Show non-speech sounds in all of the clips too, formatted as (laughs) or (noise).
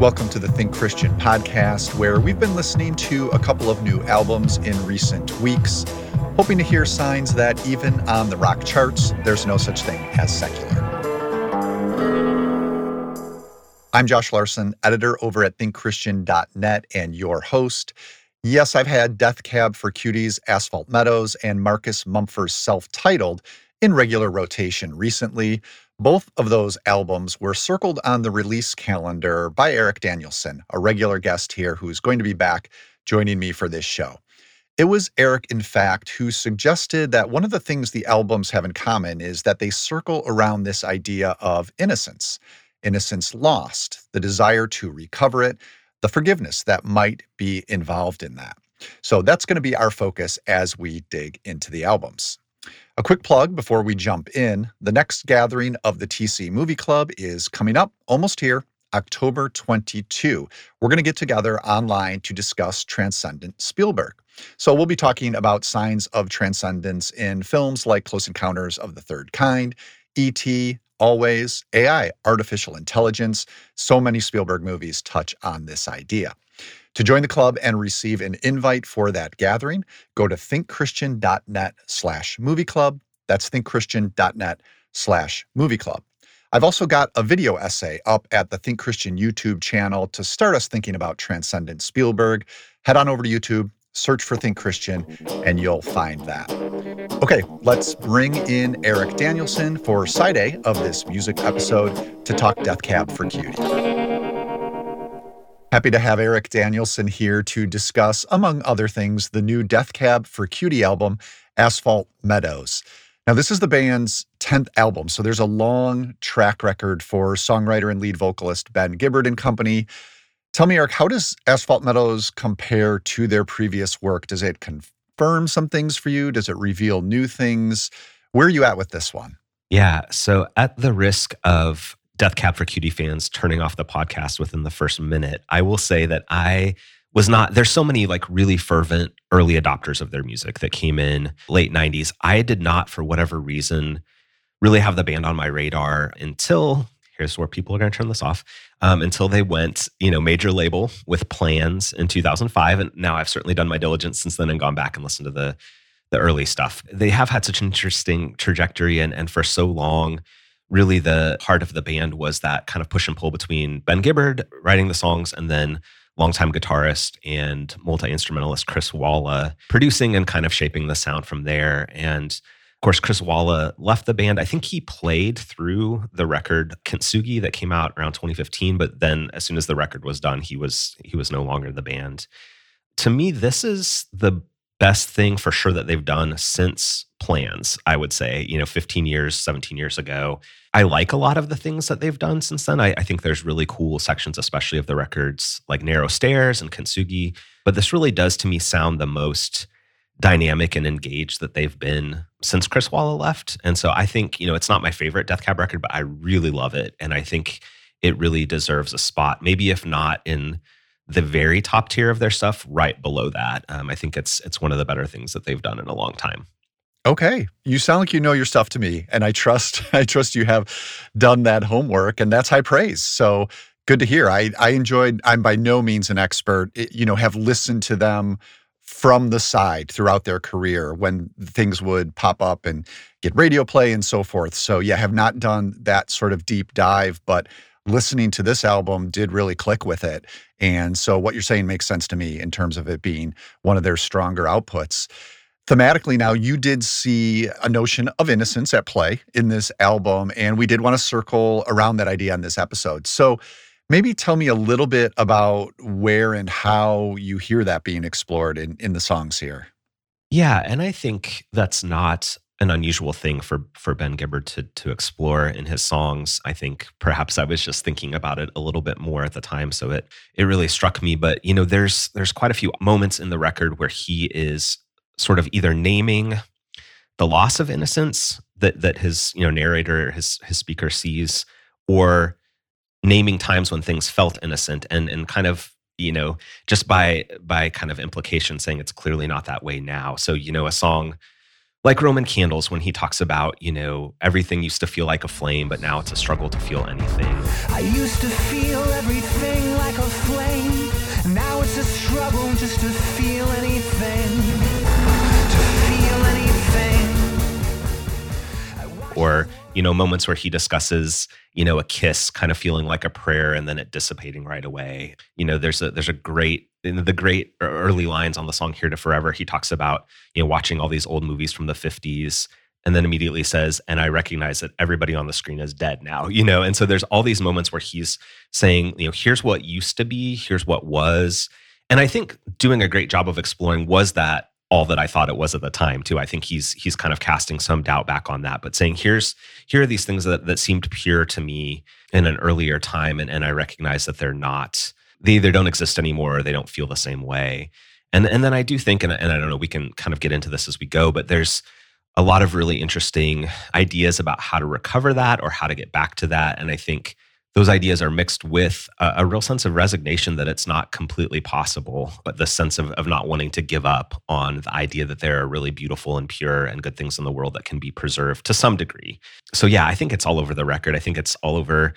Welcome to the Think Christian podcast, where we've been listening to a couple of new albums in recent weeks, hoping to hear signs that even on the rock charts, there's no such thing as secular. I'm Josh Larsen, editor over at thinkchristian.net and your host. Yes, I've had Death Cab for Cutie's, Asphalt Meadows, and Marcus Mumford's self titled in regular rotation recently. Both of those albums were circled on the release calendar by Eric Danielson, a regular guest here who's going to be back joining me for this show. It was Eric, in fact, who suggested that one of the things the albums have in common is that they circle around this idea of innocence, innocence lost, the desire to recover it, the forgiveness that might be involved in that. So that's going to be our focus as we dig into the albums. A quick plug before we jump in the next gathering of the TC Movie Club is coming up almost here, October 22. We're going to get together online to discuss Transcendent Spielberg. So we'll be talking about signs of transcendence in films like Close Encounters of the Third Kind, E.T., Always, AI, artificial intelligence. So many Spielberg movies touch on this idea. To join the club and receive an invite for that gathering, go to thinkchristian.net slash movie club. That's thinkchristian.net slash movie club. I've also got a video essay up at the Think Christian YouTube channel to start us thinking about Transcendent Spielberg. Head on over to YouTube, search for Think Christian, and you'll find that. Okay, let's bring in Eric Danielson for side A of this music episode to talk Death Cab for Cutie. Happy to have Eric Danielson here to discuss, among other things, the new Death Cab for Cutie album, Asphalt Meadows. Now, this is the band's 10th album, so there's a long track record for songwriter and lead vocalist Ben Gibbard and company. Tell me, Eric, how does Asphalt Meadows compare to their previous work? Does it confirm some things for you? Does it reveal new things? Where are you at with this one? Yeah. So, at the risk of Death Cab for Cutie fans turning off the podcast within the first minute, I will say that I was not there's so many like really fervent early adopters of their music that came in late 90s. I did not for whatever reason really have the band on my radar until here's where people are going to turn this off um, until they went you know major label with plans in 2005 and now i've certainly done my diligence since then and gone back and listened to the the early stuff they have had such an interesting trajectory and and for so long really the heart of the band was that kind of push and pull between Ben Gibbard writing the songs and then longtime guitarist and multi-instrumentalist Chris Walla producing and kind of shaping the sound from there. And of course, Chris Walla left the band. I think he played through the record Kintsugi that came out around 2015, but then as soon as the record was done, he was he was no longer the band. To me, this is the best thing for sure that they've done since plans, I would say, you know, 15 years, 17 years ago. I like a lot of the things that they've done since then. I, I think there's really cool sections, especially of the records like Narrow Stairs and Kintsugi. But this really does to me sound the most dynamic and engaged that they've been since Chris Walla left. And so I think, you know, it's not my favorite Death Cab record, but I really love it. And I think it really deserves a spot, maybe if not in the very top tier of their stuff, right below that. Um, I think it's it's one of the better things that they've done in a long time. Okay, you sound like you know your stuff to me, and I trust (laughs) I trust you have done that homework, and that's high praise. So good to hear. I I enjoyed. I'm by no means an expert. you know, have listened to them from the side throughout their career when things would pop up and get radio play and so forth. So yeah, have not done that sort of deep dive, but listening to this album did really click with it. And so what you're saying makes sense to me in terms of it being one of their stronger outputs. Thematically, now you did see a notion of innocence at play in this album, and we did want to circle around that idea on this episode. So maybe tell me a little bit about where and how you hear that being explored in, in the songs here. Yeah, and I think that's not an unusual thing for for Ben Gibbard to to explore in his songs. I think perhaps I was just thinking about it a little bit more at the time, so it it really struck me. But you know, there's there's quite a few moments in the record where he is sort of either naming the loss of innocence that that his you know narrator his his speaker sees, or naming times when things felt innocent and and kind of you know just by by kind of implication saying it's clearly not that way now. So you know, a song like Roman Candles when he talks about, you know, everything used to feel like a flame, but now it's a struggle to feel anything. I used to feel everything like a flame. Now it's a struggle just to feel anything. To feel anything. Or, you know, moments where he discusses, you know, a kiss kind of feeling like a prayer and then it dissipating right away. You know, there's a there's a great in the great early lines on the song Here to Forever, he talks about, you know, watching all these old movies from the 50s and then immediately says, and I recognize that everybody on the screen is dead now, you know? And so there's all these moments where he's saying, you know, here's what used to be, here's what was. And I think doing a great job of exploring was that all that I thought it was at the time too. I think he's he's kind of casting some doubt back on that, but saying here's here are these things that that seemed pure to me in an earlier time, and, and I recognize that they're not they either don't exist anymore or they don't feel the same way. And and then I do think, and, and I don't know, we can kind of get into this as we go, but there's a lot of really interesting ideas about how to recover that or how to get back to that. And I think those ideas are mixed with a, a, real sense of resignation that it's not completely possible, but the sense of, of not wanting to give up on the idea that there are really beautiful and pure and good things in the world that can be preserved to some degree. So, yeah, I think it's all over the record. I think it's all over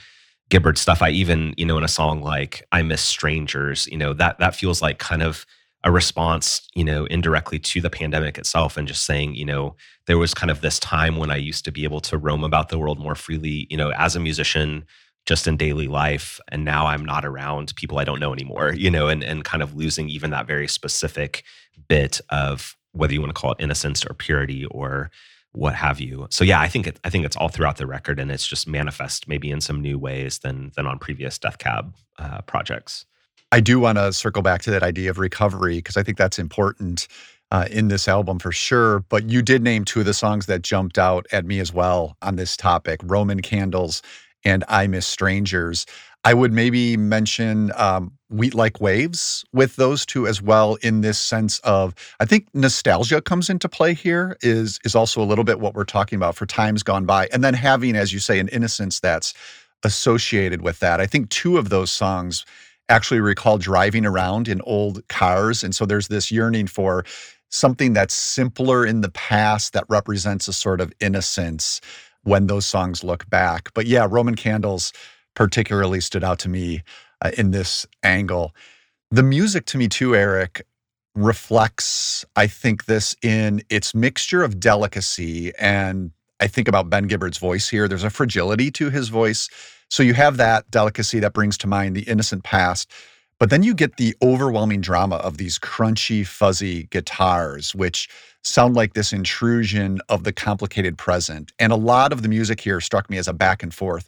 Gibbard stuff. I even, you know, in a song like I Miss Strangers, you know, that that feels like kind of a response, you know, indirectly to the pandemic itself and just saying, you know, there was kind of this time when I used to be able to roam about the world more freely, you know, as a musician, just in daily life. And now I'm not around people I don't know anymore, (laughs) you know, and, and kind of losing even that very specific bit of whether you want to call it innocence or purity or what have you. So yeah, I think it, I think it's all throughout the record, and it's just manifest maybe in some new ways than than on previous Death Cab uh, projects. I do want to circle back to that idea of recovery because I think that's important uh, in this album for sure. But you did name two of the songs that jumped out at me as well on this topic: "Roman Candles" and "I Miss Strangers." I would maybe mention um, Wheat Like Waves with those two as well in this sense of I think nostalgia comes into play here is is also a little bit what we're talking about for times gone by and then having as you say an innocence that's associated with that. I think two of those songs actually recall driving around in old cars and so there's this yearning for something that's simpler in the past that represents a sort of innocence when those songs look back. But yeah, Roman Candles particularly stood out to me uh, in this angle. The music to me, too, Eric, reflects, I think, this in its mixture of delicacy. And I think about Ben Gibbard's voice here. There's a fragility to his voice. So you have that delicacy that brings to mind the innocent past. But then you get the overwhelming drama of these crunchy, fuzzy guitars, which sound like this intrusion of the complicated present. And a lot of the music here struck me as a back and forth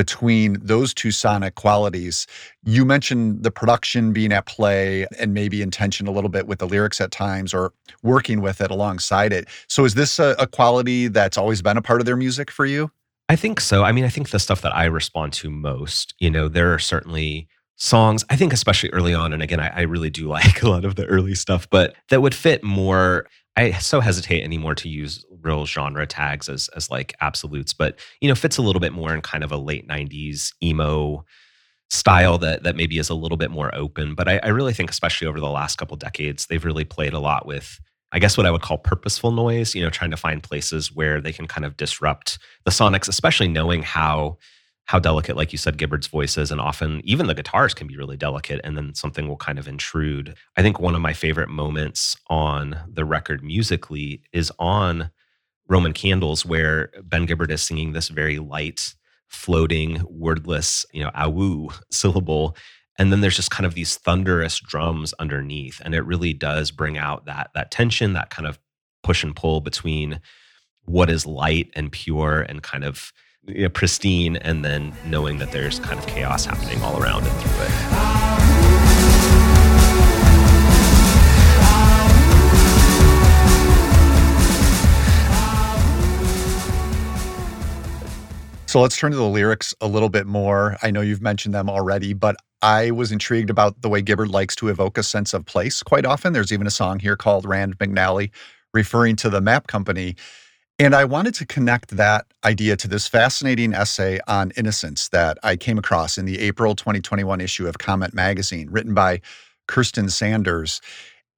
between those two sonic qualities. You mentioned the production being at play and maybe intention a little bit with the lyrics at times or working with it alongside it. So, is this a, a quality that's always been a part of their music for you? I think so. I mean, I think the stuff that I respond to most, you know, there are certainly songs, I think, especially early on. And again, I, I really do (laughs) like a lot of the early stuff, but that would fit more I so hesitate anymore to use real genre tags as as like absolutes, but you know, fits a little bit more in kind of a late '90s emo style that that maybe is a little bit more open. But I, I really think, especially over the last couple decades, they've really played a lot with, I guess, what I would call purposeful noise. You know, trying to find places where they can kind of disrupt the sonics, especially knowing how how delicate, like you said, Gibbard's voice is, and often even the guitars can be really delicate, and then something will kind of intrude. I think one of my favorite moments on the record musically is on Roman Candles, where Ben Gibbard is singing this very light, floating, wordless, you know, awu (laughs) syllable. And then there's just kind of these thunderous drums underneath. And it really does bring out that that tension, that kind of push and pull between what is light and pure and kind of you know, pristine and then knowing that there's kind of chaos happening all around and through it. So let's turn to the lyrics a little bit more. I know you've mentioned them already, but I was intrigued about the way Gibbard likes to evoke a sense of place quite often. There's even a song here called Rand McNally, referring to the map company. And I wanted to connect that idea to this fascinating essay on innocence that I came across in the April 2021 issue of Comment Magazine, written by Kirsten Sanders.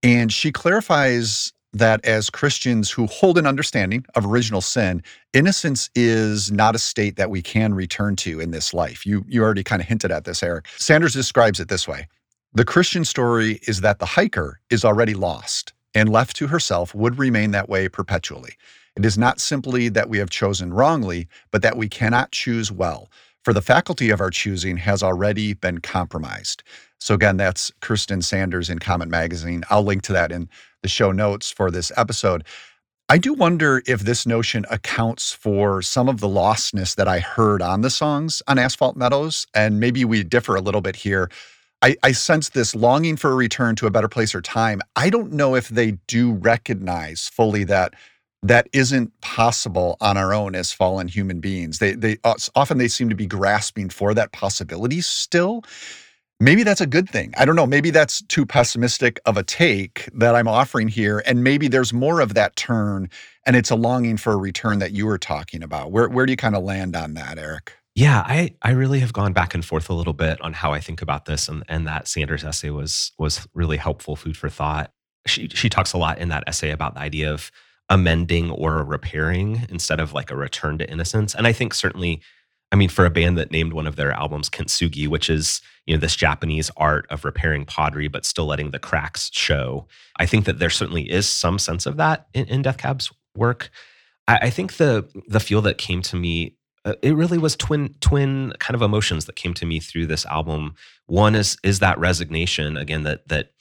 And she clarifies that as Christians who hold an understanding of original sin, innocence is not a state that we can return to in this life. You, you already kind of hinted at this, Eric. Sanders describes it this way The Christian story is that the hiker is already lost and left to herself would remain that way perpetually. It is not simply that we have chosen wrongly, but that we cannot choose well, for the faculty of our choosing has already been compromised. So, again, that's Kirsten Sanders in Comment Magazine. I'll link to that in the show notes for this episode. I do wonder if this notion accounts for some of the lostness that I heard on the songs on Asphalt Meadows. And maybe we differ a little bit here. I, I sense this longing for a return to a better place or time. I don't know if they do recognize fully that that isn't possible on our own as fallen human beings. They they uh, often they seem to be grasping for that possibility still. Maybe that's a good thing. I don't know. Maybe that's too pessimistic of a take that I'm offering here. And maybe there's more of that turn and it's a longing for a return that you were talking about. Where where do you kind of land on that, Eric? Yeah, I, I really have gone back and forth a little bit on how I think about this, and, and that Sanders essay was was really helpful food for thought. She she talks a lot in that essay about the idea of amending or repairing instead of like a return to innocence. And I think certainly, I mean, for a band that named one of their albums Kintsugi, which is, you know, this Japanese art of repairing pottery, but still letting the cracks show, I think that there certainly is some sense of that in, in Death Cab's work. I, I think the the feel that came to me uh, it really was twin twin kind of emotions that came to me through this album. One is is that resignation again that that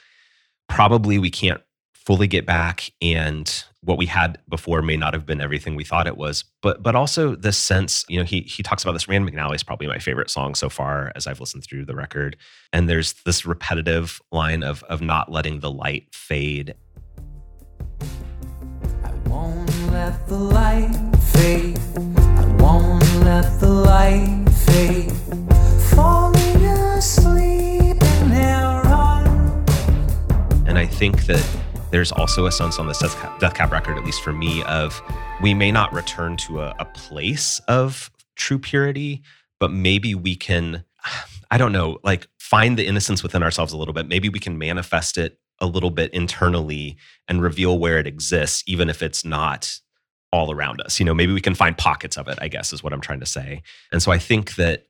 probably we can't fully get back and what we had before may not have been everything we thought it was. But but also this sense you know he he talks about this rand mcnally is probably my favorite song so far as i've listened through the record. And there's this repetitive line of of not letting the light fade. I won't let the light fade. I won't let the light fade. Falling asleep in and i think that there's also a sense on this Death Cab record, at least for me, of we may not return to a, a place of true purity, but maybe we can, I don't know, like find the innocence within ourselves a little bit. Maybe we can manifest it a little bit internally and reveal where it exists, even if it's not all around us. You know, maybe we can find pockets of it, I guess is what I'm trying to say. And so I think that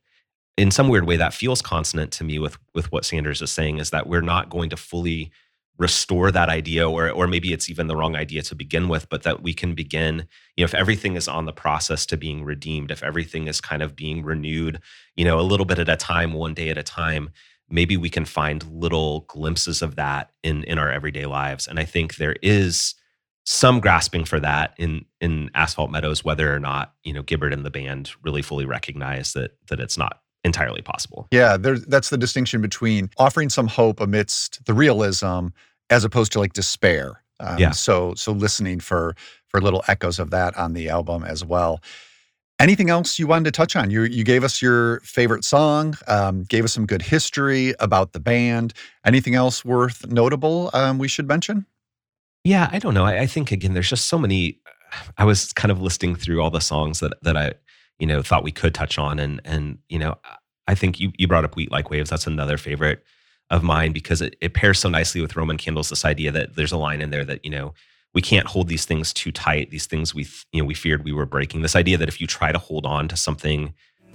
in some weird way that feels consonant to me with with what Sanders is saying is that we're not going to fully restore that idea or or maybe it's even the wrong idea to begin with but that we can begin you know if everything is on the process to being redeemed if everything is kind of being renewed you know a little bit at a time one day at a time maybe we can find little glimpses of that in in our everyday lives. And i think there is some grasping for that in in asphalt meadows whether or not you know gibbard and the band really fully recognize that that it's not entirely possible. Yeah, that's the distinction between offering some hope amidst the realism as opposed to like despair. Um, yeah. So so listening for for little echoes of that on the album as well. Anything else you wanted to touch on? You you gave us your favorite song, um, gave us some good history about the band. Anything else worth notable um, we should mention? Yeah, I don't know. I, I think again, there's just so many. I was kind of listing through all the songs that that I you know thought we could touch on and and you know i think you you brought up wheat like waves. That's another favorite of mine because it, it pairs so nicely with roman candles this idea that there's a line in there that you know we can't hold these things too tight these things we you know we feared we were breaking. This idea that if you try to hold on to something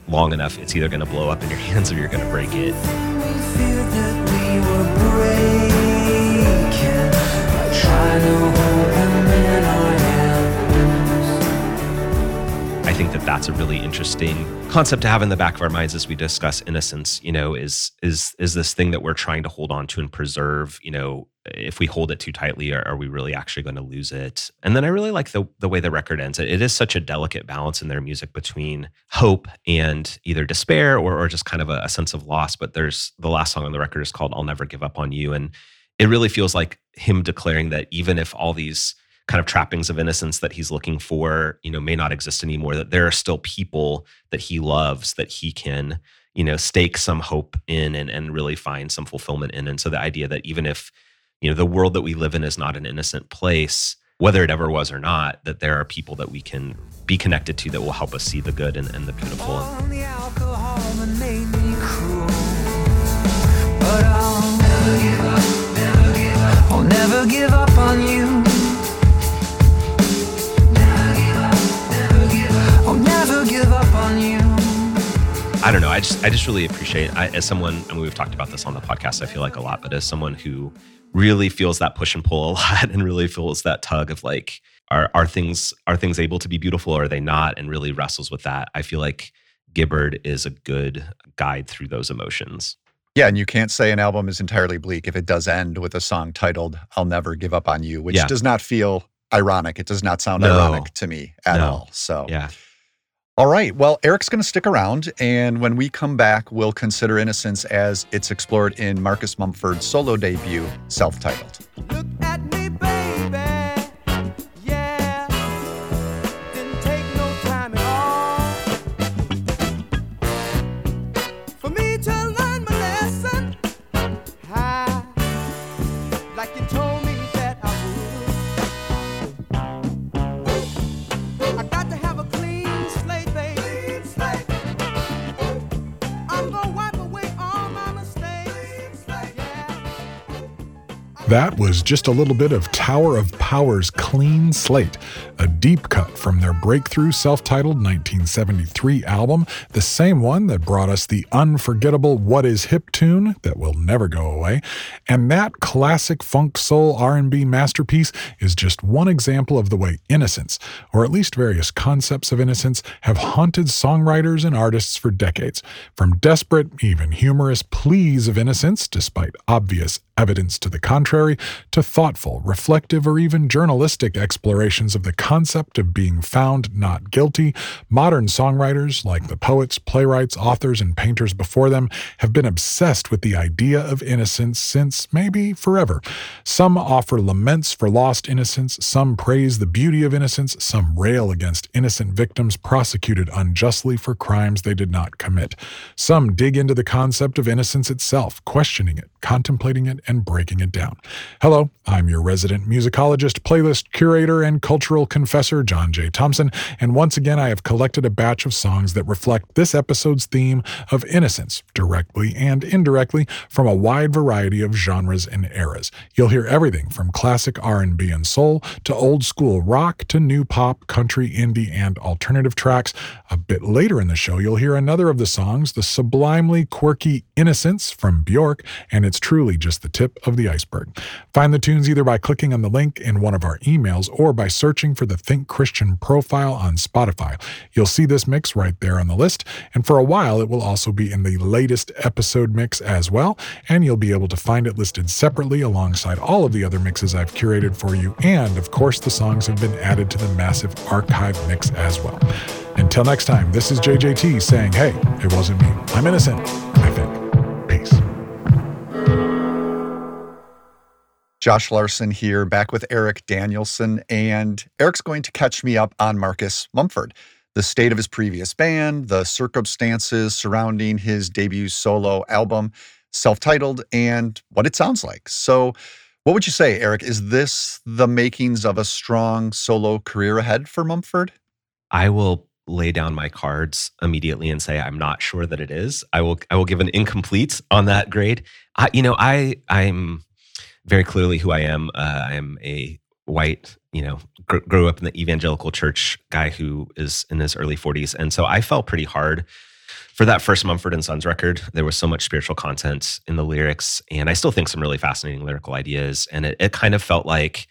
long enough it's either going to blow up in your (laughs) hands or you're going to break it. Think that's a really interesting concept to have in the back of our minds as we discuss innocence you know is is is this thing that we're trying to hold on to and preserve you know if we hold it too tightly are, are we really actually going to lose it? And then i really like the the way the record ends. It, it is such a delicate balance in their music between hope and either despair or, or just kind of a, a sense of loss but there's the last song on the record is called i'll never give up on you and it really feels like him declaring that even if all these kind of trappings of innocence that he's looking for, you know, may not exist anymore, that there are still people that he loves that he can, you know, stake some hope in and, and really find some fulfillment in. And so the idea that even if, you know, the world that we live in is not an innocent place, whether it ever was or not, that there are people that we can be connected to that will help us see the good and, and the beautiful. I'll never give up, on you. On you. I don't know. I just I just really appreciate I, as someone. I mean, we've talked about this on the podcast. I feel like a lot, but as someone who really feels that push and pull a (laughs) lot, and really feels that tug of like, are are things are things able to be beautiful or are they not, and really wrestles with that. I feel like Gibbard is a good guide through those emotions. Yeah, and you can't say an album is entirely bleak if it does end with a song titled "I'll Never Give Up on You," which yeah. does not feel ironic. It does not sound no. ironic to me at no. all. So, yeah. All right. Well, Eric's going to stick around. And when we come back, we'll consider Innocence as it's explored in Marcus Mumford's solo debut, self titled. That was just a little bit of Tower of Power's Clean Slate, a deep cut from their breakthrough self titled 1973 album, the same one that brought us the unforgettable What Is Hip tune that will never go away. And that classic funk soul R&B masterpiece is just one example of the way innocence, or at least various concepts of innocence, have haunted songwriters and artists for decades. From desperate, even humorous pleas of innocence, despite obvious evidence to the contrary, to thoughtful, reflective, or even journalistic explorations of the concept of being found not guilty, modern songwriters, like the poets, playwrights, authors, and painters before them, have been obsessed with the idea of innocence since maybe forever. Some offer laments for lost innocence, some praise the beauty of innocence, some rail against innocent victims prosecuted unjustly for crimes they did not commit. Some dig into the concept of innocence itself, questioning it, contemplating it, and breaking it down. Hello, I'm your resident musicologist, playlist curator, and cultural confessor, John J. Thompson, and once again I have collected a batch of songs that reflect this episode's theme of innocence, directly and indirectly, from a wide variety of genres and eras. You'll hear everything from classic R&B and soul to old school rock to new pop, country, indie, and alternative tracks. A bit later in the show, you'll hear another of the songs, the sublimely quirky Innocence from Bjork, and it's truly just the tip of the iceberg. Find the tunes either by clicking on the link in one of our emails or by searching for the Think Christian profile on Spotify. You'll see this mix right there on the list, and for a while it will also be in the latest episode mix as well, and you'll be able to find it listed separately alongside all of the other mixes I've curated for you, and of course the songs have been added to the massive archive mix as well. Until next time, this is JJT saying, hey, it wasn't me. I'm innocent, Josh Larsen here, back with Eric Danielson, and Eric's going to catch me up on Marcus Mumford, the state of his previous band, the circumstances surrounding his debut solo album, self titled, and what it sounds like. So, what would you say, Eric? Is this the makings of a strong solo career ahead for Mumford? I will lay down my cards immediately and say I'm not sure that it is. I will I will give an incomplete on that grade. I, you know, I I'm very clearly who I am. Uh, I am a white, you know, gr- grew up in the evangelical church guy who is in his early 40s. And so I felt pretty hard for that first Mumford and Sons record. There was so much spiritual content in the lyrics, and I still think some really fascinating lyrical ideas. And it, it kind of felt like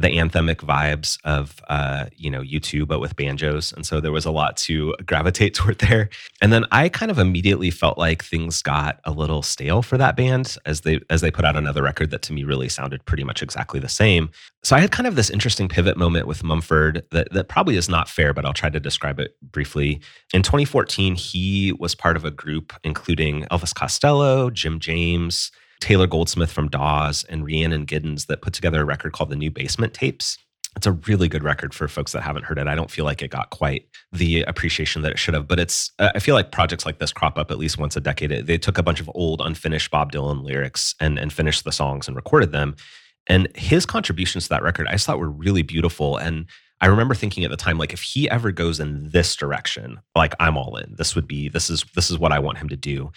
the anthemic vibes of uh, you know U2, but with banjos, and so there was a lot to gravitate (laughs) toward there. And then I kind of immediately felt like things got a little stale for that band as they as they put out another record that to me really sounded pretty much exactly the same. So I had kind of this interesting pivot moment with Mumford that that probably is not fair, but I'll try to describe it briefly. In 2014, he was part of a group including Elvis Costello, Jim James. Taylor Goldsmith from Dawes and Rhiannon Giddens that put together a record called the New Basement Tapes. It's a really good record for folks that haven't heard it. I don't feel like it got quite the appreciation that it should have, but it's, I feel like projects like this crop up at least once a decade. They took a bunch of old, unfinished Bob Dylan lyrics and, and finished the songs and recorded them. And his contributions to that record, I thought were really beautiful. And I remember thinking at the time, like, if he ever goes in this direction, like I'm all in. This would be, this is, this is what I want him to do.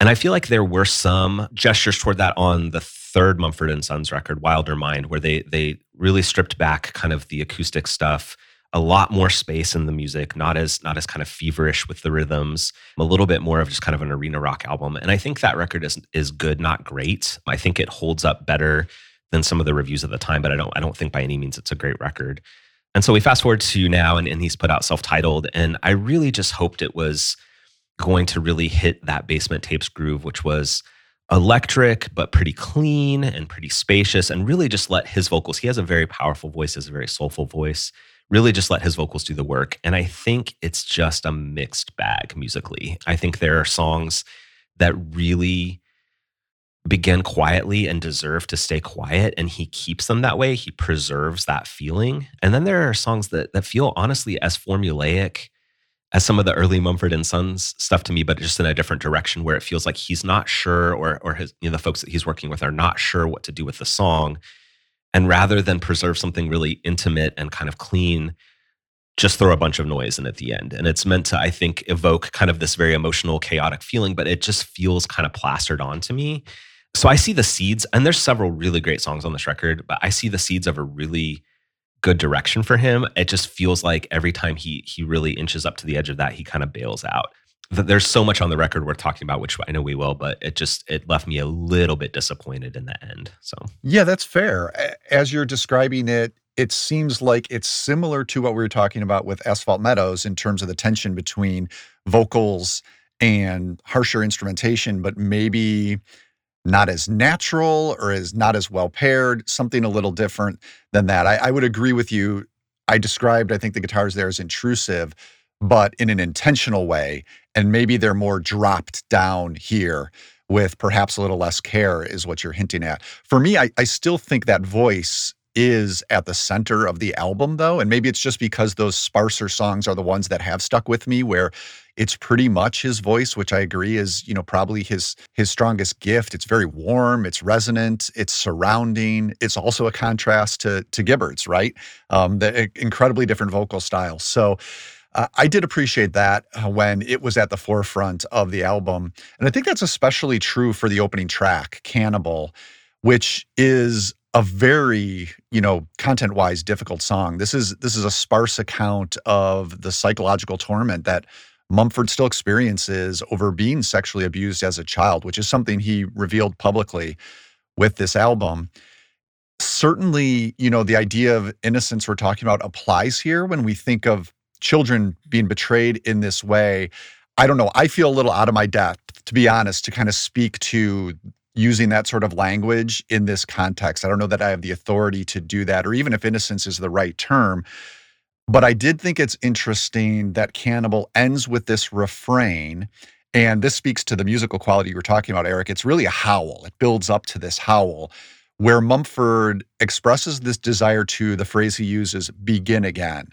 And I feel like there were some gestures toward that on the third Mumford and Sons record, Wilder Mind, where they they really stripped back kind of the acoustic stuff, a lot more space in the music, not as not as kind of feverish with the rhythms, a little bit more of just kind of an arena rock album. And I think that record is is good, not great. I think it holds up better than some of the reviews at the time, but I don't I don't think by any means it's a great record. And so we fast forward to now and, and he's put out self-titled. And I really just hoped it was going to really hit that basement tapes groove, which was electric but pretty clean and pretty spacious and really just let his vocals he has a very powerful voice has a very soulful voice really just let his vocals do the work. And I think it's just a mixed bag musically. I think there are songs that really begin quietly and deserve to stay quiet and he keeps them that way he preserves that feeling and then there are songs that that feel honestly as formulaic as some of the early Mumford and Sons stuff to me, but just in a different direction where it feels like he's not sure or or his you know the folks that he's working with are not sure what to do with the song. And rather than preserve something really intimate and kind of clean, just throw a bunch of noise in at the end. And it's meant to, I think, evoke kind of this very emotional, chaotic feeling, but it just feels kind of plastered on to me. So I see the seeds, and there's several really great songs on this record, but I see the seeds of a really good direction for him. It just feels like every time he he really inches up to the edge of that, he kind of bails out there's so much on the record we're talking about, which I know we will, but it just it left me a little bit disappointed in the end. So yeah, that's fair. As you're describing it, it seems like it's similar to what we were talking about with Asphalt Meadows in terms of the tension between vocals and harsher instrumentation, but maybe not as natural or as not as well paired, something a little different than that. I, I would agree with you. I described, I think the guitars there as intrusive but in an intentional way. And maybe they're more dropped down here with perhaps a little less care, is what you're hinting at. For me, I, I still think that voice is at the center of the album, though. And maybe it's just because those sparser songs are the ones that have stuck with me, where it's pretty much his voice, which I agree is, you know, probably his his strongest gift. It's very warm, it's resonant, it's surrounding. It's also a contrast to to Gibbard's, right? Um, the incredibly different vocal styles. So uh, I did appreciate that uh, when it was at the forefront of the album. And I think that's especially true for the opening track, Cannibal, which is a very, you know, content-wise difficult song. This is this is a sparse account of the psychological torment that Mumford still experiences over being sexually abused as a child, which is something he revealed publicly with this album. Certainly, you know, the idea of innocence we're talking about applies here when we think of children being betrayed in this way, I don't know. I feel a little out of my depth, to be honest, to kind of speak to using that sort of language in this context. I don't know that I have the authority to do that, or even if innocence is the right term. But I did think it's interesting that Cannibal ends with this refrain. And this speaks to the musical quality you were talking about, Eric. It's really a howl. It builds up to this howl where Mumford expresses this desire to, the phrase he uses, begin again.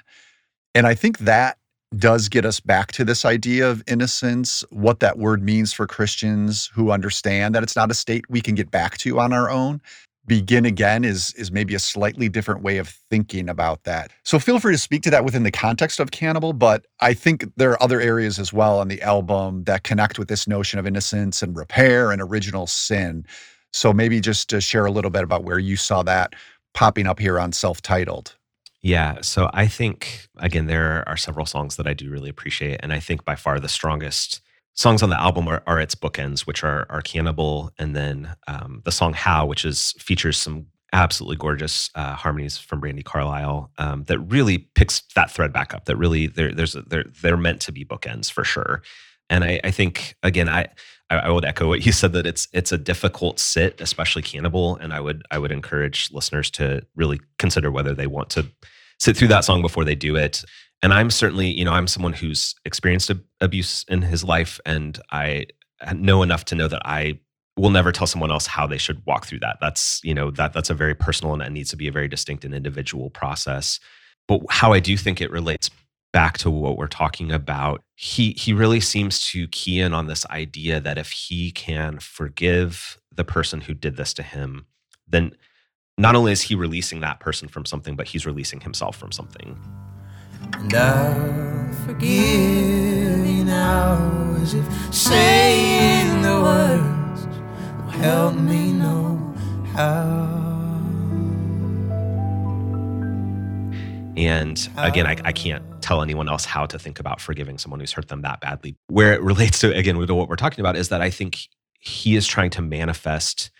And I think that does get us back to this idea of innocence, what that word means for Christians who understand that it's not a state we can get back to on our own. Begin again is is maybe a slightly different way of thinking about that. So feel free to speak to that within the context of Cannibal, but I think there are other areas as well on the album that connect with this notion of innocence and repair and original sin. So maybe just to share a little bit about where you saw that popping up here on self-titled. Yeah. So I think, again, there are several songs that I do really appreciate. And I think by far the strongest songs on the album are, are its bookends, which are, Cannibal, and then um, the song How, which is features some absolutely gorgeous uh, harmonies from Brandi Carlile um, that really picks that thread back up. That really, there, there's a, they're, they're meant to be bookends for sure. And I, I think, again, I, I would echo what you said that it's it's a difficult sit, especially Cannibal, and I would I would encourage listeners to really consider whether they want to sit through that song before they do it. And I'm certainly, you know, I'm someone who's experienced abuse in his life, and I uh, know enough to know that I will never tell someone else how they should walk through that. That's you know that that's a very personal and that needs to be a very distinct and individual process. But how I do think it relates back to what we're talking about, he he really seems to key in on this idea that if he can forgive the person who did this to him, then not only is he releasing that person from something, but he's releasing himself from something. And I forgive you now as if saying the words will help me know how. And again, I, I, can't tell anyone else how to think about forgiving someone who's hurt them that badly. Where it relates to, again, with what we're talking about is that I think he is trying to manifest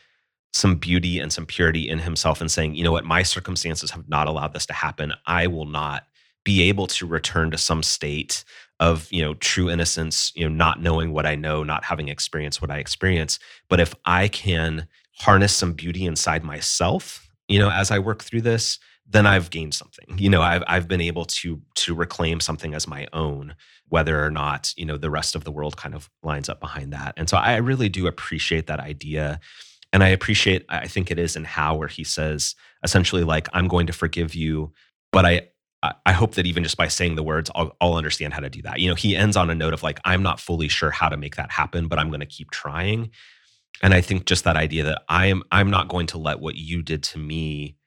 some beauty and some purity in himself and saying, you know what, my circumstances have not allowed this to happen. I will not be able to return to some state of you know true innocence you know not knowing what i know not having experienced what i experience but if i can harness some beauty inside myself you know as i work through this then i've gained something. You know i've i've been able to to reclaim something as my own whether or not you know the rest of the world kind of lines up behind that. And so i really do appreciate that idea. And I appreciate, I think it is in how where he says essentially like, I'm going to forgive you, but I, I hope that even just by saying the words, I'll, I'll understand how to do that. You know, he ends on a note of like, I'm not fully sure how to make that happen, but I'm going to keep trying. And I think just that idea that I am, I'm not going to let what you did to me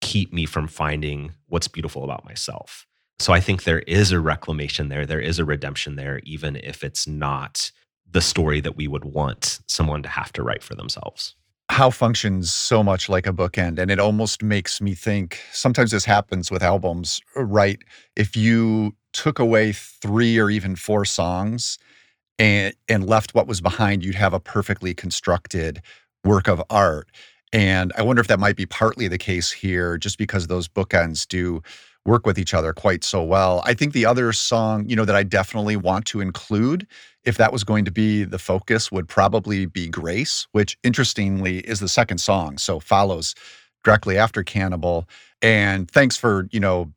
keep me from finding what's beautiful about myself. So I think there is a reclamation there. There is a redemption there, even if it's not the story that we would want someone to have to write for themselves how functions so much like a bookend and it almost makes me think sometimes this happens with albums uh, right? If you took away three or even four songs and and left what was behind you'd have a perfectly constructed work of art. And i wonder if that might be partly the case here just because those bookends do work with each other quite so well. I think the other song you know that i definitely want to include if that was going to be the focus, would probably be Grace, which interestingly is the second song. So follows directly after Cannibal. And thanks for, you know,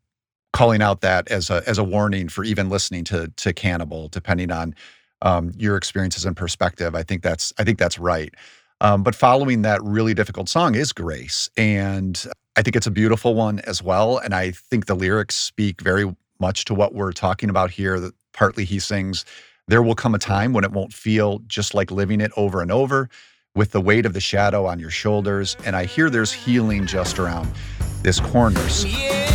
calling out that as a as a warning for even listening to to Cannibal, depending on um, your experiences and perspective. I think that's I think that's right. Um, but following that really difficult song is Grace, and I think it's a beautiful one as well. And I think the lyrics speak very much to what we're talking about here. That partly he sings there will come a time when it won't feel just like living it over and over with the weight of the shadow on your shoulders. And I hear there's healing just around this corner. Yeah.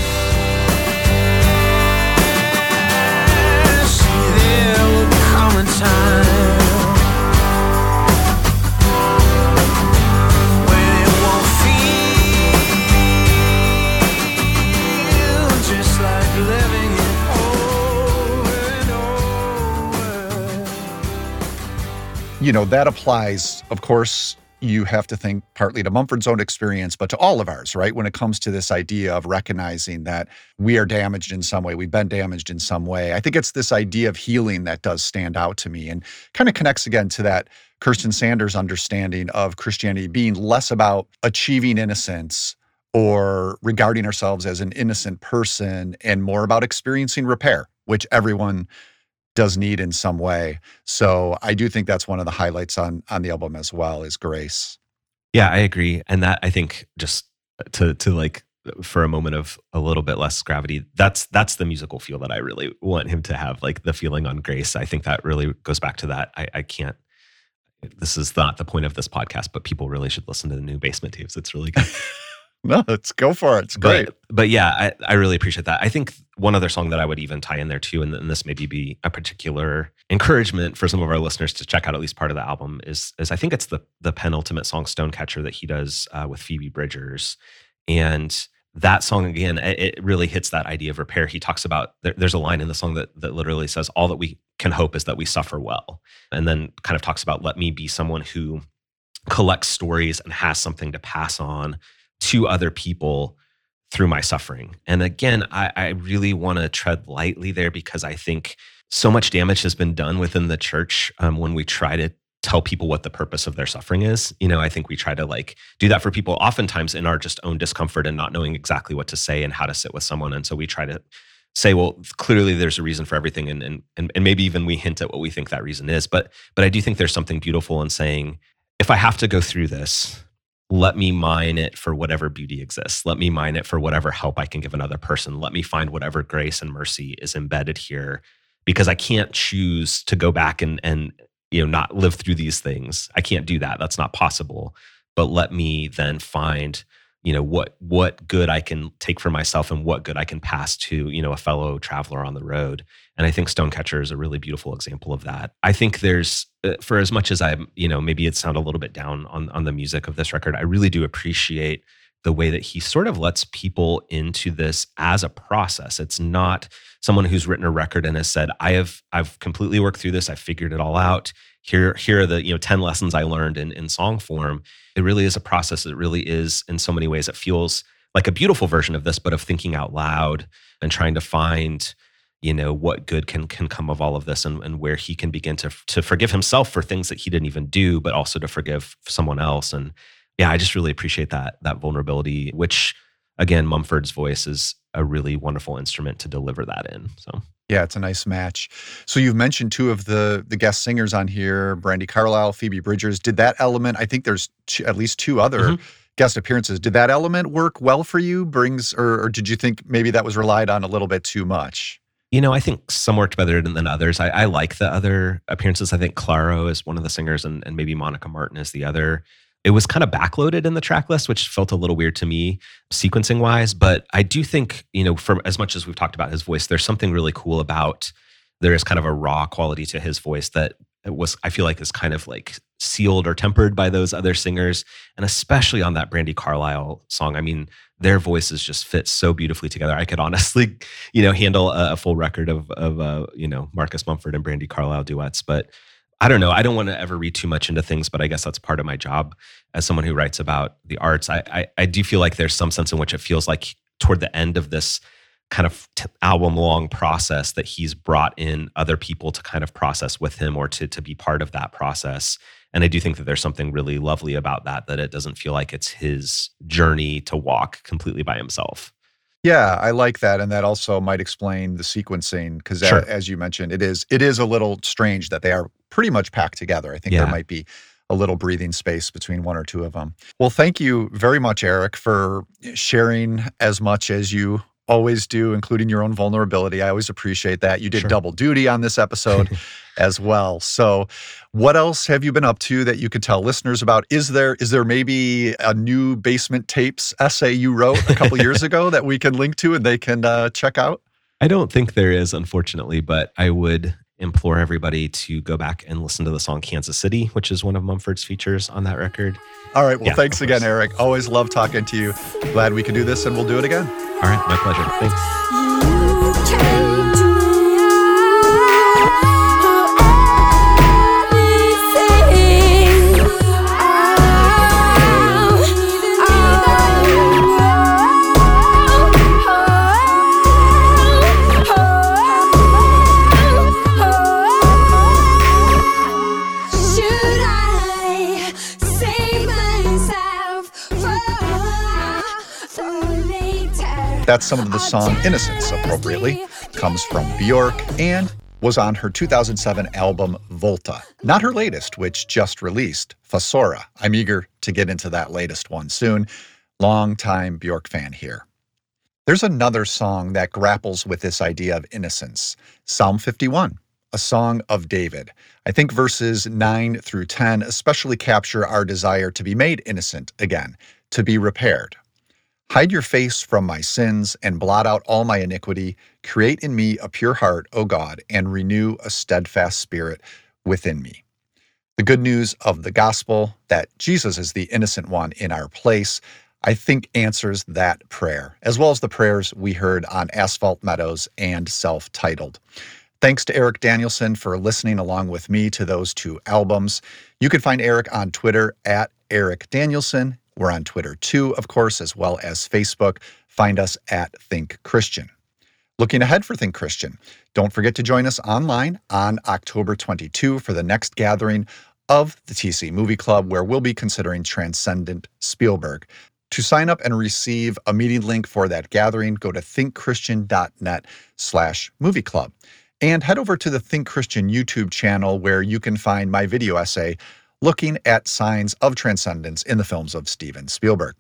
You know, that applies, of course, you have to think partly to Mumford's own experience, but to all of ours, right? When it comes to this idea of recognizing that we are damaged in some way, we've been damaged in some way. I think it's this idea of healing that does stand out to me and kind of connects again to that Kirsten Sanders understanding of Christianity being less about achieving innocence or regarding ourselves as an innocent person and more about experiencing repair, which everyone does need in some way. So I do think that's one of the highlights on on the album as well is Grace. Yeah, I agree. And that I think just to to like for a moment of a little bit less gravity, that's that's the musical feel that I really want him to have, like the feeling on Grace. I think that really goes back to that. I, I can't this is not the point of this podcast, but people really should listen to the new basement tapes. It's really good. (laughs) no, let's go for it. It's great. But, but yeah, I, I really appreciate that. I think one other song that I would even tie in there too, and, and this maybe be a particular encouragement for some of our listeners to check out at least part of the album is is I think it's the the penultimate song Stonecatcher that he does uh, with Phoebe Bridgers, and that song again it, really hits that idea of repair. He talks about there, there's a line in the song that that literally says all that we can hope is that we suffer well, and then kind of talks about let me be someone who collects stories and has something to pass on to other people through my suffering. And again, I, I really want to tread lightly there because I think so much damage has been done within the church um, when we try to tell people what the purpose of their suffering is. You know, I think we try to like do that for people oftentimes in our just own discomfort and not knowing exactly what to say and how to sit with someone. And so we try to say, well, clearly there's a reason for everything. And, and, and, maybe even we hint at what we think that reason is. But, but I do think there's something beautiful in saying, if I have to go through this, let me mine it for whatever beauty exists. Let me mine it for whatever help I can give another person. Let me find whatever grace and mercy is embedded here because I can't choose to go back and and you know not live through these things. I can't do that. That's not possible. But let me then find you know what what good I can take for myself and what good I can pass to you know a fellow traveler on the road. And I think Stonecatcher is a really beautiful example of that. I think there's uh, for as much as I'm you know maybe it sound a little bit down on on the music of this record, I really do appreciate the way that he sort of lets people into this as a process. It's not someone who's written a record and has said, I have I've completely worked through this, I figured it all out. Here, here are the you know 10 lessons I learned in, in song form. It really is a process. It really is in so many ways. It feels like a beautiful version of this, but of thinking out loud and trying to find you know what good can can come of all of this and, and where he can begin to to forgive himself for things that he didn't even do but also to forgive someone else and yeah i just really appreciate that that vulnerability which again mumford's voice is a really wonderful instrument to deliver that in so yeah, it's a nice match. So you've mentioned two of the the guest singers on here, Brandi Carlile, Phoebe Bridgers. Did that element? I think there's two, at least two other mm-hmm. guest appearances. Did that element work well for you? Brings or, or, did you think maybe that was relied on a little bit too much? You know, I think some worked better than others. I, I like the other appearances. I think Clairo is one of the singers, and, and maybe Monica Martin is the other. It was kind of backloaded in the track list, which felt a little weird to me, sequencing wise. But I do think, you know, for as much as we've talked about his voice, there's something really cool about there is kind of a raw quality to his voice that was I feel like is kind of like sealed or tempered by those other singers, and especially on that Brandi Carlile song. I mean, their voices just fit so beautifully together. I could honestly, (laughs) you know, handle a, a full record of of uh, you know Marcus Mumford and Brandi Carlile duets, but I don't know. I don't want to ever read too much into things, but I guess that's part of my job as someone who writes about the arts. I I, I do feel like there's some sense in which it feels like toward the end of this kind of t- album long process that he's brought in other people to kind of process with him or to to be part of that process and i do think that there's something really lovely about that that it doesn't feel like it's his journey to walk completely by himself yeah i like that and that also might explain the sequencing because sure. as you mentioned it is it is a little strange that they are pretty much packed together i think yeah. there might be a little breathing space between one or two of them. Well, thank you very much, Eric, for sharing as much as you always do, including your own vulnerability. I always appreciate that. You did sure. double duty on this episode (laughs) as well. So, what else have you been up to that you could tell listeners about? Is there is there maybe a new basement tapes essay you wrote a couple years (laughs) ago that we can link to and they can uh, check out? I don't think there is, unfortunately, but I would implore everybody to go back and listen to the song Kansas City, which is one of Mumford's features on that record. All right. Well, yeah, thanks again, Eric. Always love talking to you. Glad we could do this and we'll do it again. All right. My pleasure. Thanks. That's some of the song Innocence, appropriately, comes from Bjork and was on her 2007 album Volta, not her latest, which just released, Fossora. I'm eager to get into that latest one soon. Long-time Bjork fan here. There's another song that grapples with this idea of innocence Psalm 51, a song of David. I think verses 9 through 10 especially capture our desire to be made innocent again, to be repaired. Hide your face from my sins and blot out all my iniquity. Create in me a pure heart, O God, and renew a steadfast spirit within me. The good news of the gospel that Jesus is the innocent one in our place, I think answers that prayer, as well as the prayers we heard on Asphalt Meadows and Self Titled. Thanks to Eric Danielson for listening along with me to those two albums. You can find Eric on Twitter at Eric Danielson we're on Twitter too, of course, as well as Facebook. Find us at Think Christian. Looking ahead for Think Christian, don't forget to join us online on October 22 for the next gathering of the TC Movie Club, where we'll be considering Transcendent Spielberg. To sign up and receive a meeting link for that gathering, go to thinkchristian.net slash movie club. And head over to the Think Christian YouTube channel where you can find my video essay looking at signs of transcendence in the films of Steven Spielberg.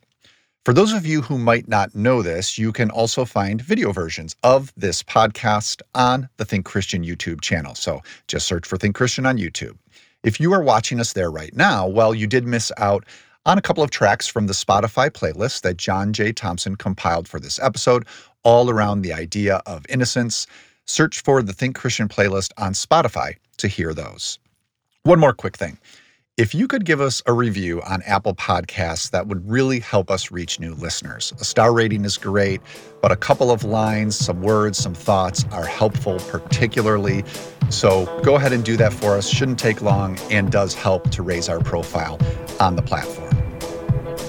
For those of you who might not know this, you can also find video versions of this podcast on the Think Christian YouTube channel. So just search for Think Christian on YouTube. If you are watching us there right now, well, you did miss out on a couple of tracks from the Spotify playlist that John J. Thompson compiled for this episode, all around the idea of innocence. Search for the Think Christian playlist on Spotify to hear those. One more quick thing. If you could give us a review on Apple Podcasts, that would really help us reach new listeners. A star rating is great, but a couple of lines, some words, some thoughts are helpful, particularly. So go ahead and do that for us. Shouldn't take long and does help to raise our profile on the platform.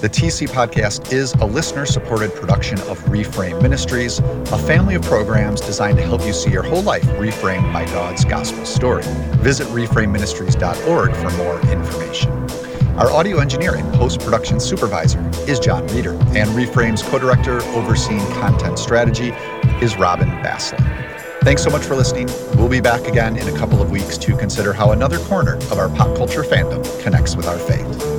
The TC Podcast is a listener supported production of Reframe Ministries, a family of programs designed to help you see your whole life reframed by God's gospel story. Visit reframeministries.org for more information. Our audio engineer and post production supervisor is John Reeder, and Reframe's co director overseeing content strategy is Robin Bassler. Thanks so much for listening. We'll be back again in a couple of weeks to consider how another corner of our pop culture fandom connects with our faith.